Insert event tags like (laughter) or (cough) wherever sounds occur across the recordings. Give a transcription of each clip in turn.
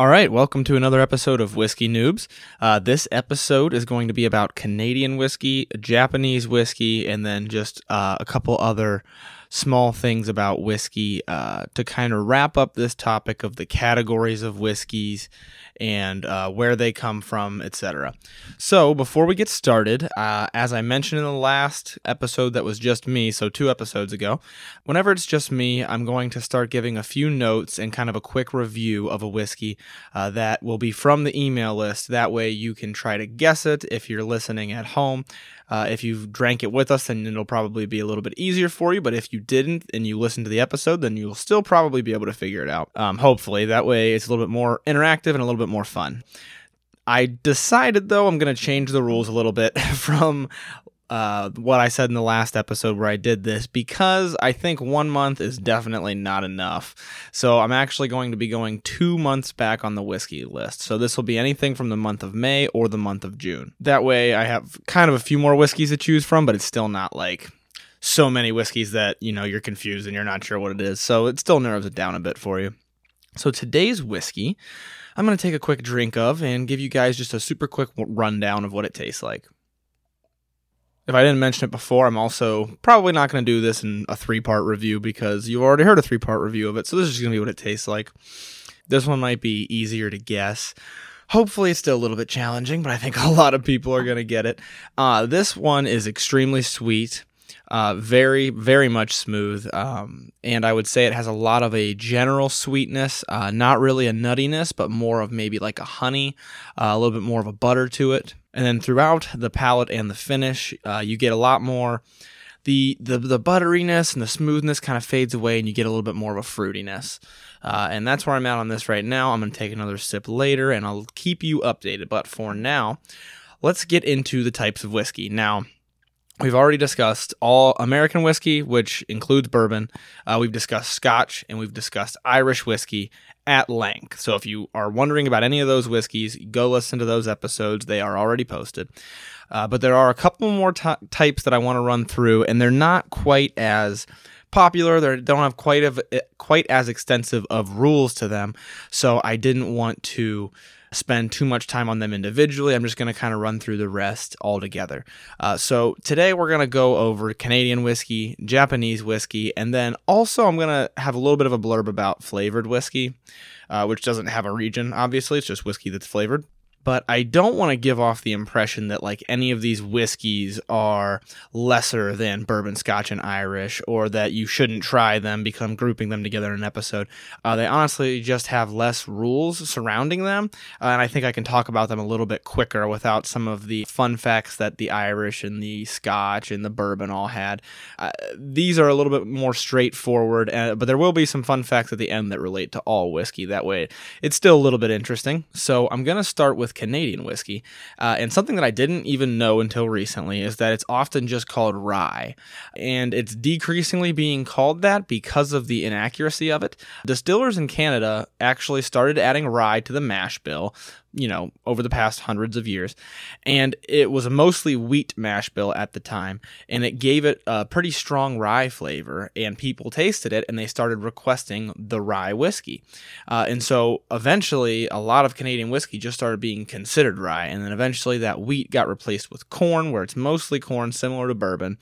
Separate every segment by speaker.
Speaker 1: All right, welcome to another episode of Whiskey Noobs. Uh, this episode is going to be about Canadian whiskey, Japanese whiskey, and then just uh, a couple other small things about whiskey uh, to kind of wrap up this topic of the categories of whiskeys and uh, where they come from, etc. So, before we get started, uh, as I mentioned in the last episode that was just me, so two episodes ago, whenever it's just me, I'm going to start giving a few notes and kind of a quick review of a whiskey uh, that will be from the email list. That way, you can try to guess it if you're listening at home. Uh, if you've drank it with us, then it'll probably be a little bit easier for you. But if you didn't and you listened to the episode, then you'll still probably be able to figure it out. Um, hopefully, that way it's a little bit more interactive and a little bit more fun. I decided though I'm going to change the rules a little bit (laughs) from uh, what I said in the last episode where I did this because I think one month is definitely not enough. So I'm actually going to be going two months back on the whiskey list. So this will be anything from the month of May or the month of June. That way I have kind of a few more whiskeys to choose from, but it's still not like so many whiskeys that, you know, you're confused and you're not sure what it is. So it still narrows it down a bit for you. So today's whiskey, I'm going to take a quick drink of and give you guys just a super quick rundown of what it tastes like. If I didn't mention it before, I'm also probably not going to do this in a three part review because you've already heard a three part review of it. So this is going to be what it tastes like. This one might be easier to guess. Hopefully, it's still a little bit challenging, but I think (laughs) a lot of people are going to get it. Uh, this one is extremely sweet. Uh, very, very much smooth. Um, and I would say it has a lot of a general sweetness, uh, not really a nuttiness, but more of maybe like a honey, uh, a little bit more of a butter to it. And then throughout the palate and the finish, uh, you get a lot more. The, the the butteriness and the smoothness kind of fades away, and you get a little bit more of a fruitiness. Uh, and that's where I'm at on this right now. I'm going to take another sip later, and I'll keep you updated. But for now, let's get into the types of whiskey. Now, We've already discussed all American whiskey, which includes bourbon. Uh, we've discussed Scotch and we've discussed Irish whiskey at length. So if you are wondering about any of those whiskeys, go listen to those episodes. They are already posted. Uh, but there are a couple more t- types that I want to run through, and they're not quite as popular. They don't have quite of quite as extensive of rules to them. So I didn't want to spend too much time on them individually. I'm just going to kind of run through the rest all together. Uh, so today we're going to go over Canadian whiskey, Japanese whiskey, and then also I'm going to have a little bit of a blurb about flavored whiskey, uh, which doesn't have a region, obviously. It's just whiskey that's flavored but I don't want to give off the impression that like any of these whiskeys are lesser than bourbon, scotch, and Irish, or that you shouldn't try them because I'm grouping them together in an episode. Uh, they honestly just have less rules surrounding them, uh, and I think I can talk about them a little bit quicker without some of the fun facts that the Irish and the Scotch and the bourbon all had. Uh, these are a little bit more straightforward, uh, but there will be some fun facts at the end that relate to all whiskey. That way, it's still a little bit interesting. So I'm gonna start with with Canadian whiskey. Uh, and something that I didn't even know until recently is that it's often just called rye. And it's decreasingly being called that because of the inaccuracy of it. Distillers in Canada actually started adding rye to the mash bill you know, over the past hundreds of years. And it was a mostly wheat mash bill at the time, and it gave it a pretty strong rye flavor. And people tasted it and they started requesting the rye whiskey. Uh, and so eventually, a lot of Canadian whiskey just started being considered rye. And then eventually, that wheat got replaced with corn, where it's mostly corn, similar to bourbon.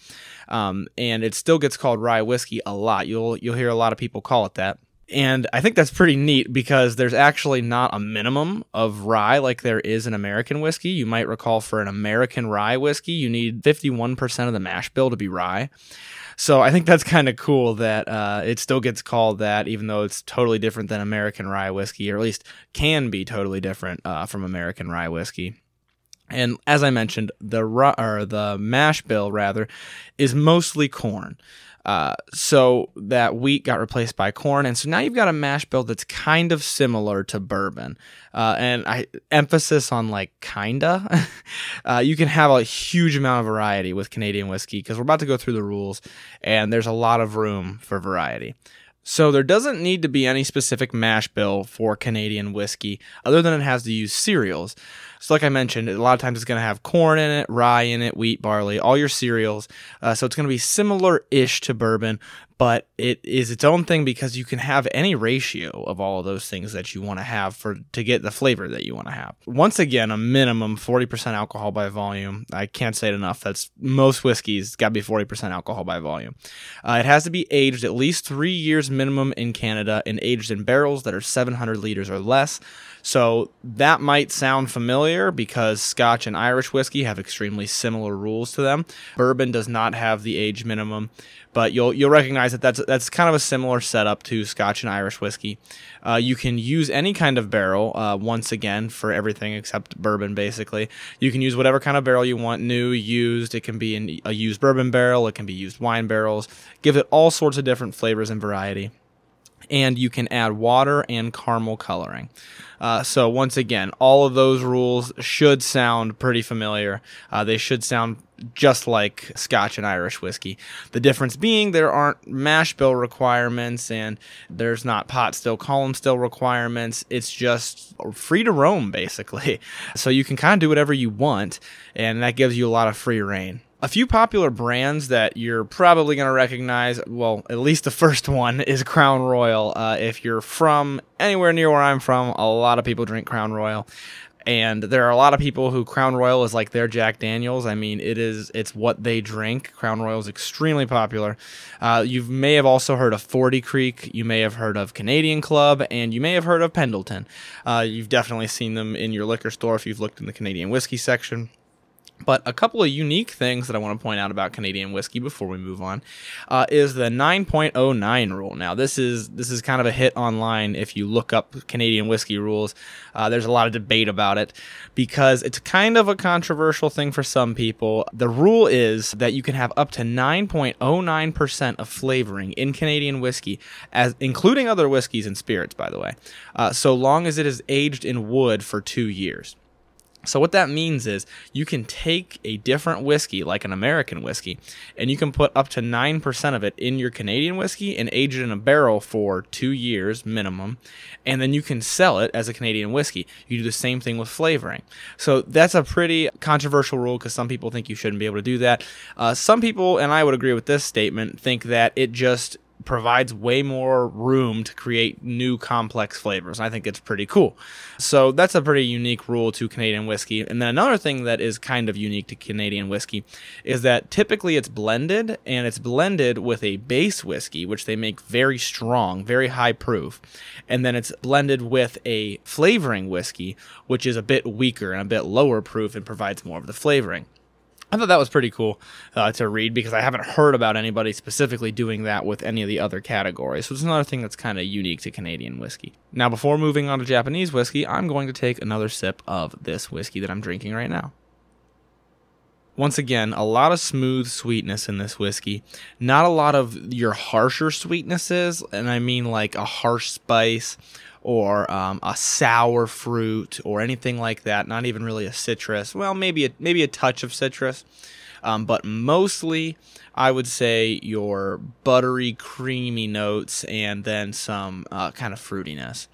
Speaker 1: Um, and it still gets called rye whiskey a lot. You'll, you'll hear a lot of people call it that. And I think that's pretty neat because there's actually not a minimum of rye like there is in American whiskey. You might recall for an American rye whiskey, you need 51% of the mash bill to be rye. So I think that's kind of cool that uh, it still gets called that, even though it's totally different than American rye whiskey, or at least can be totally different uh, from American rye whiskey. And as I mentioned, the or the mash bill rather is mostly corn. Uh, so that wheat got replaced by corn, and so now you've got a mash bill that's kind of similar to bourbon. Uh, and I emphasis on like kinda. (laughs) uh, you can have a huge amount of variety with Canadian whiskey because we're about to go through the rules, and there's a lot of room for variety. So there doesn't need to be any specific mash bill for Canadian whiskey other than it has to use cereals. So, like I mentioned, a lot of times it's going to have corn in it, rye in it, wheat, barley, all your cereals. Uh, so it's going to be similar ish to bourbon, but it is its own thing because you can have any ratio of all of those things that you want to have for to get the flavor that you want to have. Once again, a minimum 40% alcohol by volume. I can't say it enough. That's most whiskeys got to be 40% alcohol by volume. Uh, it has to be aged at least three years minimum in Canada and aged in barrels that are 700 liters or less. So that might sound familiar because Scotch and Irish whiskey have extremely similar rules to them. Bourbon does not have the age minimum, but you'll you'll recognize that that's that's kind of a similar setup to Scotch and Irish whiskey. Uh, you can use any kind of barrel. Uh, once again, for everything except bourbon, basically, you can use whatever kind of barrel you want, new, used. It can be a used bourbon barrel. It can be used wine barrels. Give it all sorts of different flavors and variety and you can add water and caramel coloring. Uh, so once again, all of those rules should sound pretty familiar. Uh, they should sound just like Scotch and Irish whiskey. The difference being there aren't mash bill requirements and there's not pot still, column still requirements. It's just free to roam basically. (laughs) So you can kind of do whatever you want, and that gives you a lot of free reign. A few popular brands that you're probably going to recognize, well, at least the first one (laughs) is Crown Royal. Uh, if you're from anywhere near where I'm from, a lot of people drink Crown Royal. And there are a lot of people who Crown Royal is like their Jack Daniels. I mean, it is it's what they drink. Crown Royal is extremely popular. Uh, you may have also heard of Forty Creek. You may have heard of Canadian Club, and you may have heard of Pendleton. Uh, you've definitely seen them in your liquor store if you've looked in the Canadian whiskey section. But a couple of unique things that I want to point out about Canadian whiskey before we move on uh, is the 9.09 rule. Now, this is this is kind of a hit online. If you look up Canadian whiskey rules, uh, there's a lot of debate about it because it's kind of a controversial thing for some people. The rule is that you can have up to 9.09% of flavoring in Canadian whiskey, as including other whiskeys and spirits, by the way, uh, so long as it is aged in wood for two years. So what that means is you can take a different whiskey, like an American whiskey, and you can put up to 9% of it in your Canadian whiskey and age it in a barrel for 2 years minimum, and then you can sell it as a Canadian whiskey. You do the same thing with flavoring. So that's a pretty controversial rule because some people think you shouldn't be able to do that. Uh, some people, and I would agree with this statement, think that it just provides way more room to create new complex flavors. I think it's pretty cool. So that's a pretty unique rule to Canadian whiskey. And then another thing that is kind of unique to Canadian whiskey is that typically it's blended and it's blended with a base whiskey, which they make very strong, very high proof. And then it's blended with a flavoring whiskey, which is a bit weaker and a bit lower proof and provides more of the flavoring. I thought that was pretty cool uh, to read because I haven't heard about anybody specifically doing that with any of the other categories. So it's another thing that's kind of unique to Canadian whiskey. Now, before moving on to Japanese whiskey, I'm going to take another sip of this whiskey that I'm drinking right now. Once again, a lot of smooth sweetness in this whiskey. Not a lot of your harsher sweetnesses, and I mean like a harsh spice or um, a sour fruit or anything like that. Not even really a citrus. Well, maybe a, maybe a touch of citrus, um, but mostly I would say your buttery, creamy notes and then some uh, kind of fruitiness.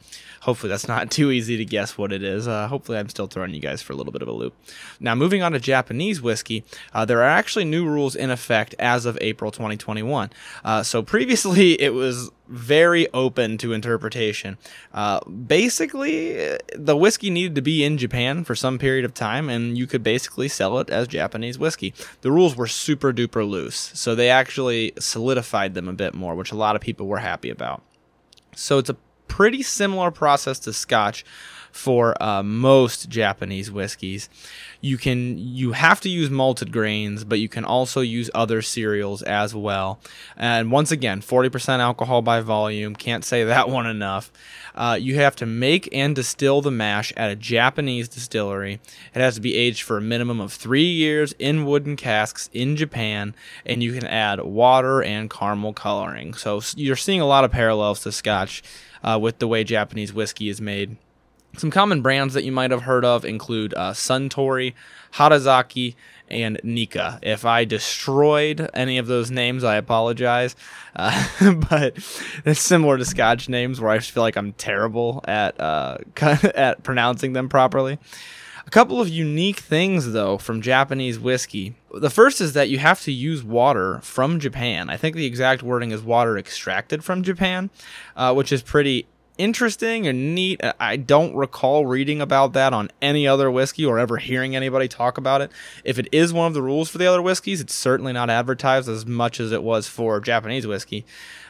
Speaker 1: Hopefully, that's not (laughs) too easy to guess what it is. Uh, hopefully, I'm still throwing you guys for a little bit of a loop. Now, moving on to Japanese whiskey, uh, there are actually new rules in effect as of April 2021. Uh, so, previously, (laughs) it was very open to interpretation. Uh, basically, the whiskey needed to be in Japan for some period of time, and you could basically sell it as Japanese whiskey. The rules were super duper loose, so they actually solidified them a bit more, which a lot of people were happy about. So it's a pretty similar process to Scotch for uh, most Japanese whiskeys. You can you have to use malted grains, but you can also use other cereals as well. And once again, 40% alcohol by volume. Can't say (laughs) that one enough. Uh, you have to make and distill the mash at a Japanese distillery. It has to be aged for a minimum of three years in wooden casks in Japan, and you can add water and caramel coloring. So you're seeing a lot of parallels to Scotch uh, with the way Japanese whiskey is made. Some common brands that you might have heard of include uh, Suntory, Harazaki, and Nikka. If I destroyed any of those names, I apologize. Uh, (laughs) but it's similar to Scotch names where I just feel like I'm terrible at uh, (laughs) at pronouncing them properly. A couple of unique things, though, from Japanese whiskey. The first is that you have to use water from Japan. I think the exact wording is water extracted from Japan, uh, which is pretty interesting and neat. Uh, I don't recall reading about that on any other whiskey or ever hearing anybody talk about it. If it is one of the rules for the other whiskeys, it's certainly not advertised as much as it was for Japanese whiskey.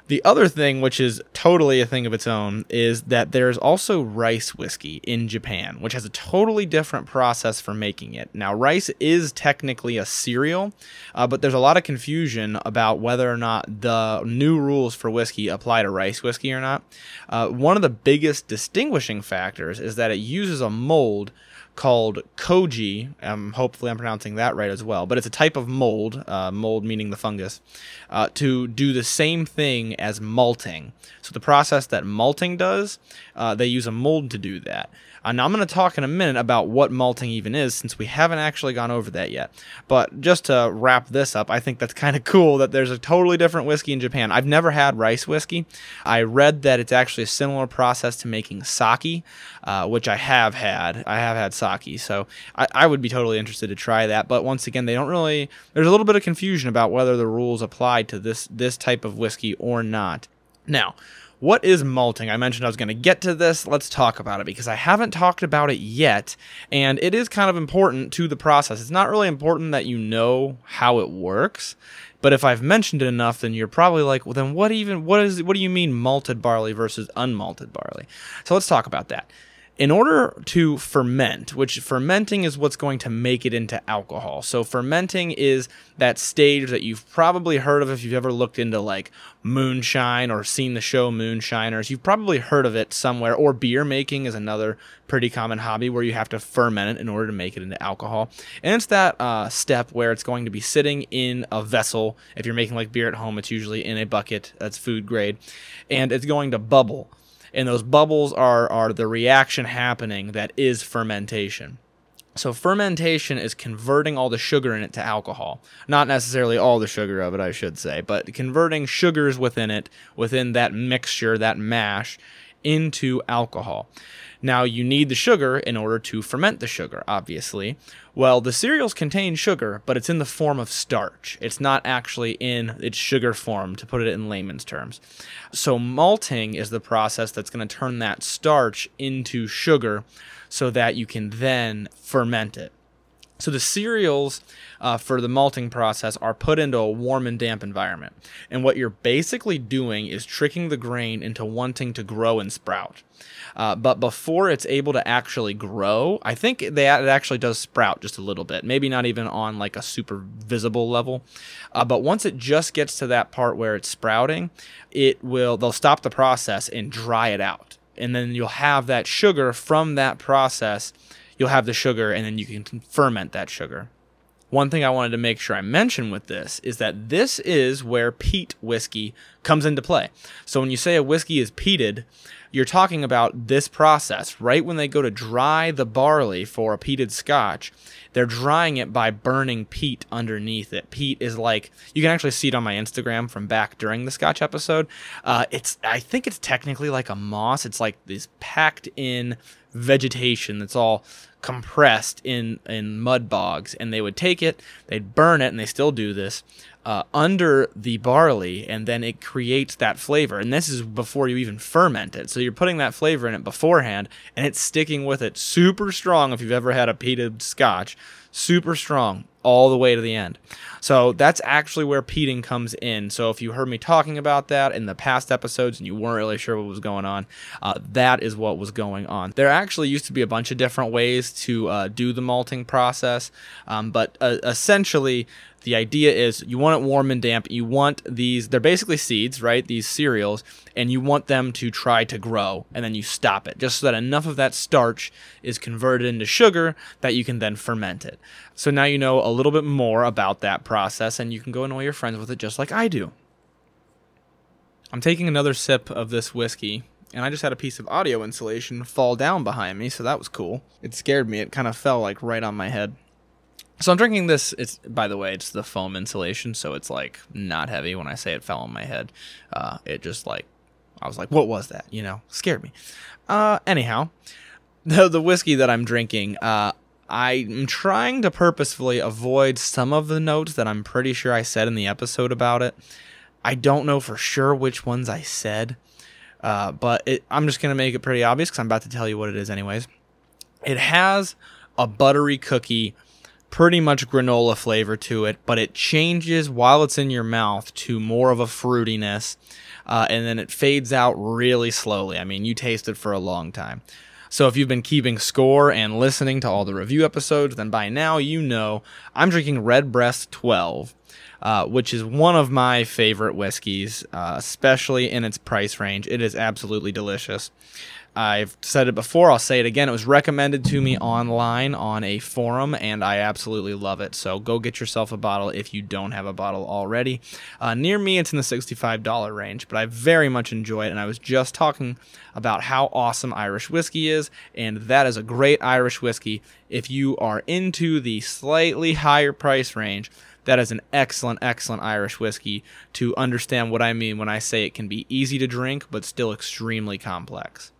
Speaker 1: The other thing, which is totally a thing of its own, is that there's also rice whiskey in Japan, which has a totally different process for making it. Now, rice is technically a cereal, uh, but there's a lot of confusion about whether or not the new rules for whiskey apply to rice whiskey or not. Uh, one of the biggest distinguishing factors is that it uses a mold called koji. Um, hopefully, I'm pronouncing that right as well. But it's a type of mold, uh, mold meaning the fungus, uh, to do the same thing as malting. So the process that malting does, uh, they use a mold to do that. Uh, now, I'm going to talk in a minute about what malting even is since we haven't actually gone over that yet. But just to wrap this up, I think that's kind of (laughs) cool that there's a totally different whiskey in Japan. I've never had rice whiskey. I read that it's actually a similar process to making sake, uh, which I have had. I have had sake, so I, I would be totally interested to try that. But once again, they don't really. There's a little bit of confusion about whether the rules apply to this this type of whiskey or not. Now, what is malting? I mentioned I was going to get to this. Let's talk about it because I haven't talked about it yet, and it is kind of important to the process. It's not really important that you know how it works, but if I've mentioned it enough, then you're probably like, well, then what even what is what do you mean malted barley versus unmalted barley? So let's talk about that in order to ferment, which fermenting is what's going to make it into alcohol. So, fermenting is that stage that you've probably heard of if you've ever looked into like moonshine or seen the show Moonshiners. You've probably heard of it somewhere, or beer making is another pretty common hobby where you have to ferment it in order to make it into alcohol. And it's that uh, step where it's going to be sitting in a vessel. If you're making like beer at home, it's usually in a bucket that's food grade, and it's going to bubble and those bubbles are are the reaction happening that is fermentation. So fermentation is converting all the sugar in it to alcohol. Not necessarily all the sugar of it, I should say, but converting sugars within it, within that mixture, that mash, into alcohol. Now, you need the sugar in order to ferment the sugar, obviously. Well, the cereals contain sugar, but it's in the form of starch. It's not actually in its sugar form, to put it in layman's terms. So, malting is the process that's going to turn that starch into sugar so that you can then ferment it. So the cereals uh, for the malting process are put into a warm and damp environment. And what you're basically doing is tricking the grain into wanting to grow and sprout. Uh, but before it's able to actually grow, I think they, it actually does sprout just a little bit. Maybe not even on like a super visible level. Uh, but once it just gets to that part where it's sprouting, it will they'll stop the process and dry it out. And then you'll have that sugar from that process you'll have the sugar and then you can ferment that sugar. One thing I wanted to make sure I mention with this is that this is where peat whiskey comes into play. So when you say a whiskey is peated, you're talking about this process. Right when they go to dry the barley for a peated scotch, they're drying it by burning peat underneath it. Peat is like you can actually see it on my Instagram from back during the scotch episode. Uh, it's I think it's technically like a moss. It's like this packed in vegetation that's all compressed in in mud bogs and they would take it they'd burn it and they still do this uh, under the barley and then it creates that flavor. And this is before you even ferment it. So you're putting that flavor in it beforehand and it's sticking with it. Super strong if you've ever had a peated scotch. Super strong all the way to the end. So that's actually where peating comes in. So if you heard me talking about that in the past episodes and you weren't really sure what was going on, uh, that is what was going on. There actually used to be a bunch of different ways to uh, do the malting process, um, but uh, essentially the idea is you want it warm and damp. You want these, they're basically seeds, right? These cereals, and you want them to try to grow, and then you stop it just so that enough of that starch is converted into sugar that you can then ferment it. So now you know a little bit more about that process, and you can go annoy your friends with it just like I do. I'm taking another sip of this whiskey, and I just had a piece of audio insulation fall down behind me, so that was cool. It scared me. It kind of fell like right on my head. So I'm drinking this. It's by the way, it's the foam insulation, so it's like not heavy. When I say it fell on my head, uh, it just like I was like, what was that? You know, scared me. Uh, anyhow, (laughs) the the whiskey that I'm drinking, uh, I'm trying to purposefully avoid some of the notes that I'm pretty sure I said in the episode about it. I don't know for sure which ones I said, uh, but it, I'm just going to make it pretty obvious because I'm about to tell you what it is, anyways. It has a buttery cookie, pretty much granola flavor to it, but it changes while it's in your mouth to more of a fruitiness, uh, and then it fades out really slowly. I mean, you taste it for a long time. So if you've been keeping score and listening to all the review episodes, then by now you know I'm drinking Redbreast 12, uh, which is one of my favorite whiskeys, uh, especially in its price range. It is absolutely delicious. I've said it before, I'll say it again. It was recommended to me online on a forum, and I absolutely love it. So go get yourself a bottle if you don't have a bottle already. Uh, near me, it's in the $65 range, but I very much enjoy it. And I was just talking about how awesome Irish whiskey is, and that is a great Irish whiskey. If you are into the slightly higher price range, that is an excellent, excellent Irish whiskey to understand what I mean when I say it can be easy to drink, but still extremely complex.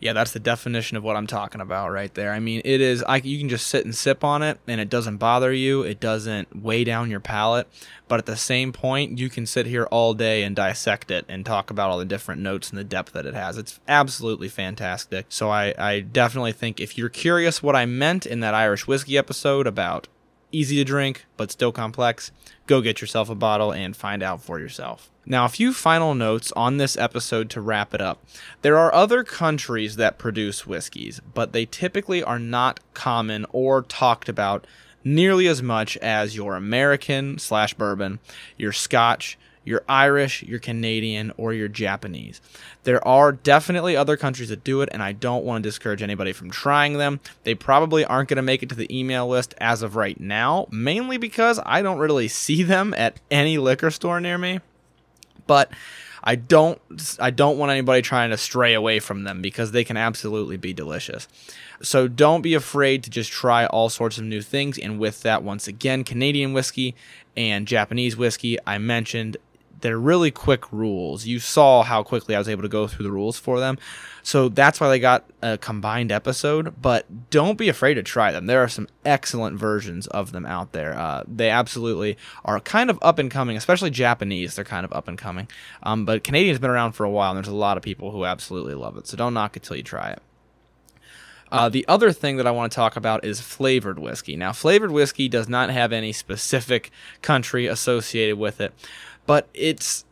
Speaker 1: Yeah, that's the definition of what I'm talking about right there. I mean, it is I you can just sit and sip on it and it doesn't bother you. It doesn't weigh down your palate, but at the same point, you can sit here all day and dissect it and talk about all the different notes and the depth that it has. It's absolutely fantastic. So I I definitely think if you're curious what I meant in that Irish whiskey episode about easy to drink but still complex, go get yourself a bottle and find out for yourself. Now, a few final notes on this episode to wrap it up. There are other countries that produce whiskeys, but they typically are not common or talked about nearly as much as your American slash bourbon, your Scotch, your Irish, you're Canadian, or you're Japanese. There are definitely other countries that do it, and I don't want to discourage anybody from trying them. They probably aren't going to make it to the email list as of right now, mainly because I don't really (laughs) see them at any liquor store near me but I don't I don't want anybody trying to stray away from them because they can absolutely be delicious. So don't be afraid to just try all sorts of new things and with that once again Canadian whiskey and Japanese whiskey I mentioned they're really quick rules. You saw how quickly I was able to go through the rules for them. So that's why they got a combined episode, but don't be afraid to try them. There are some excellent versions of them out there. Uh, they absolutely are kind of up and coming, especially Japanese. They're kind of up and coming. Um, but Canadian's been around for a while, and there's a lot of people who absolutely love it. So don't knock it till you try it. Uh, the other thing that I want to talk about is flavored whiskey. Now, flavored whiskey does not have any specific country associated with it, but it's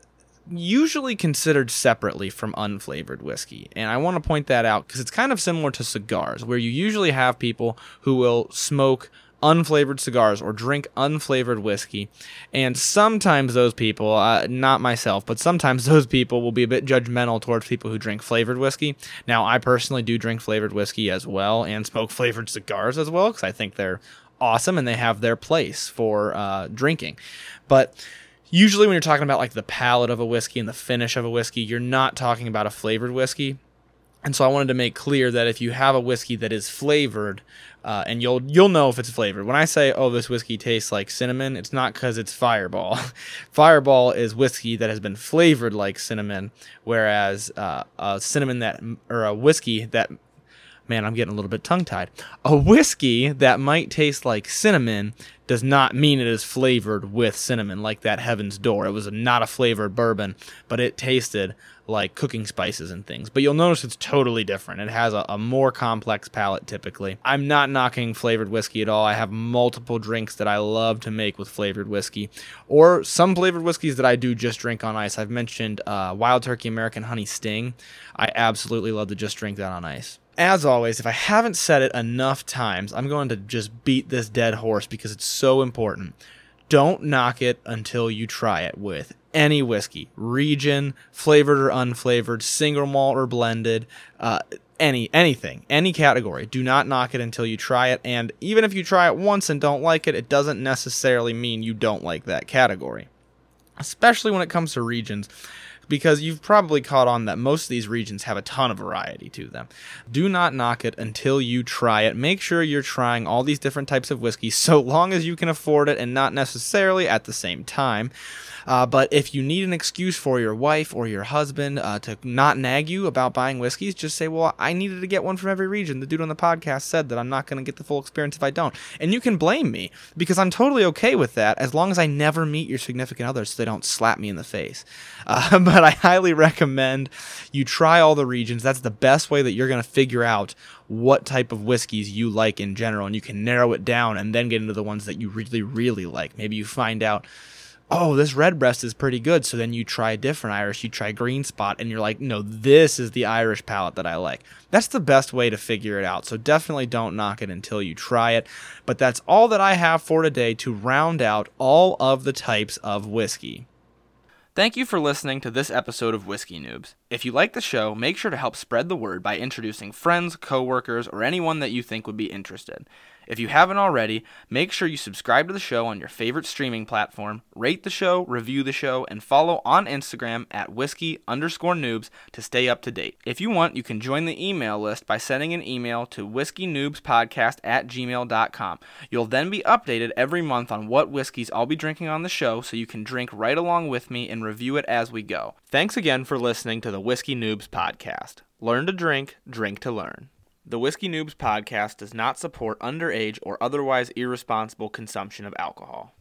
Speaker 1: usually considered separately from unflavored whiskey. And I want to point that out because it's kind of similar to cigars, where you usually have people who will smoke unflavored cigars or drink unflavored whiskey. And sometimes those people, uh, not myself, but sometimes (laughs) those people will be a bit judgmental towards people who drink flavored whiskey. Now, I personally do drink flavored whiskey as well and smoke (laughs) flavored cigars as well because I think they're awesome and they have their place for uh, drinking. But usually when you're talking about like the palate of a whiskey and the finish of a whiskey, you're not talking about a flavored whiskey. And so I wanted to make clear that if you have a whiskey that is flavored, uh, and you'll you'll know if it's flavored. When I say, "Oh, this whiskey tastes like cinnamon," it's not because it's Fireball. (laughs) Fireball is whiskey that has been flavored like cinnamon, whereas uh, a cinnamon that or a whiskey that man, I'm getting a little bit tongue tied. A whiskey that might taste like cinnamon does not mean it is flavored with cinnamon, like that Heaven's Door. It was not a flavored bourbon, but it tasted like cooking spices and things. But you'll notice it's totally different. It has a, a, more complex palate typically. I'm not knocking flavored whiskey at all. I have multiple drinks that I love to make with flavored whiskey, or some flavored whiskeys that I do just drink on ice. I've mentioned uh, Wild Turkey American Honey Sting. I absolutely love to just drink that on ice as always, if I haven't said it enough times, I'm going to just beat this dead horse because it's so important. Don't knock it until you try it with any whiskey, region, flavored or unflavored, single malt or blended, uh, any anything, any category. Do not knock it until you try it. And even if you try it once and don't like it, it doesn't necessarily mean you don't like that category. Especially when it comes to regions because you've probably caught on that most of these regions have a ton of variety to them. Do not knock it until you try it. Make sure you're trying all these different types of whiskey so long as you can afford it and not necessarily at the same time. Uh, but if you need an excuse for your wife or your husband uh, to not nag you about buying whiskeys, just say, Well, I needed to get one from every region. The dude on the podcast said that I'm not going to get the full experience if I don't. And you can blame me because I'm totally okay with that as long as I never meet your significant other so they don't slap me in the face. Uh, (laughs) but I highly recommend you try all the regions. That's the best way that you're going to figure out what type of whiskeys you like in general. And you can narrow it down and then get into the ones that you really, really like. Maybe you find out oh, this redbreast is pretty good. So then you try a different Irish, you try green spot, and you're like, no, this is the Irish palate that I like. That's the best way to figure it out. So definitely don't knock it until you try it. But that's all that I have for today to round out all of the types of whiskey. Thank you for listening to this episode of Whiskey Noobs. If you like the show, make sure to help spread the word by introducing friends, coworkers, or anyone that you think would be interested. If you haven't already, make sure you subscribe to the show on your favorite streaming platform, rate the show, review the show, and follow on Instagram at whiskey underscore noobs to stay up to date. If you want, you can join the email list by sending an email to whiskeynoobspodcast at gmail.com. You'll then be updated every month on what whiskeys I'll be drinking on the show so you can drink right along with me and review it as we go. Thanks again for listening to the Whiskey Noobs Podcast. Learn to drink, drink to learn. The Whiskey Noobs podcast does not support underage or otherwise irresponsible consumption of alcohol.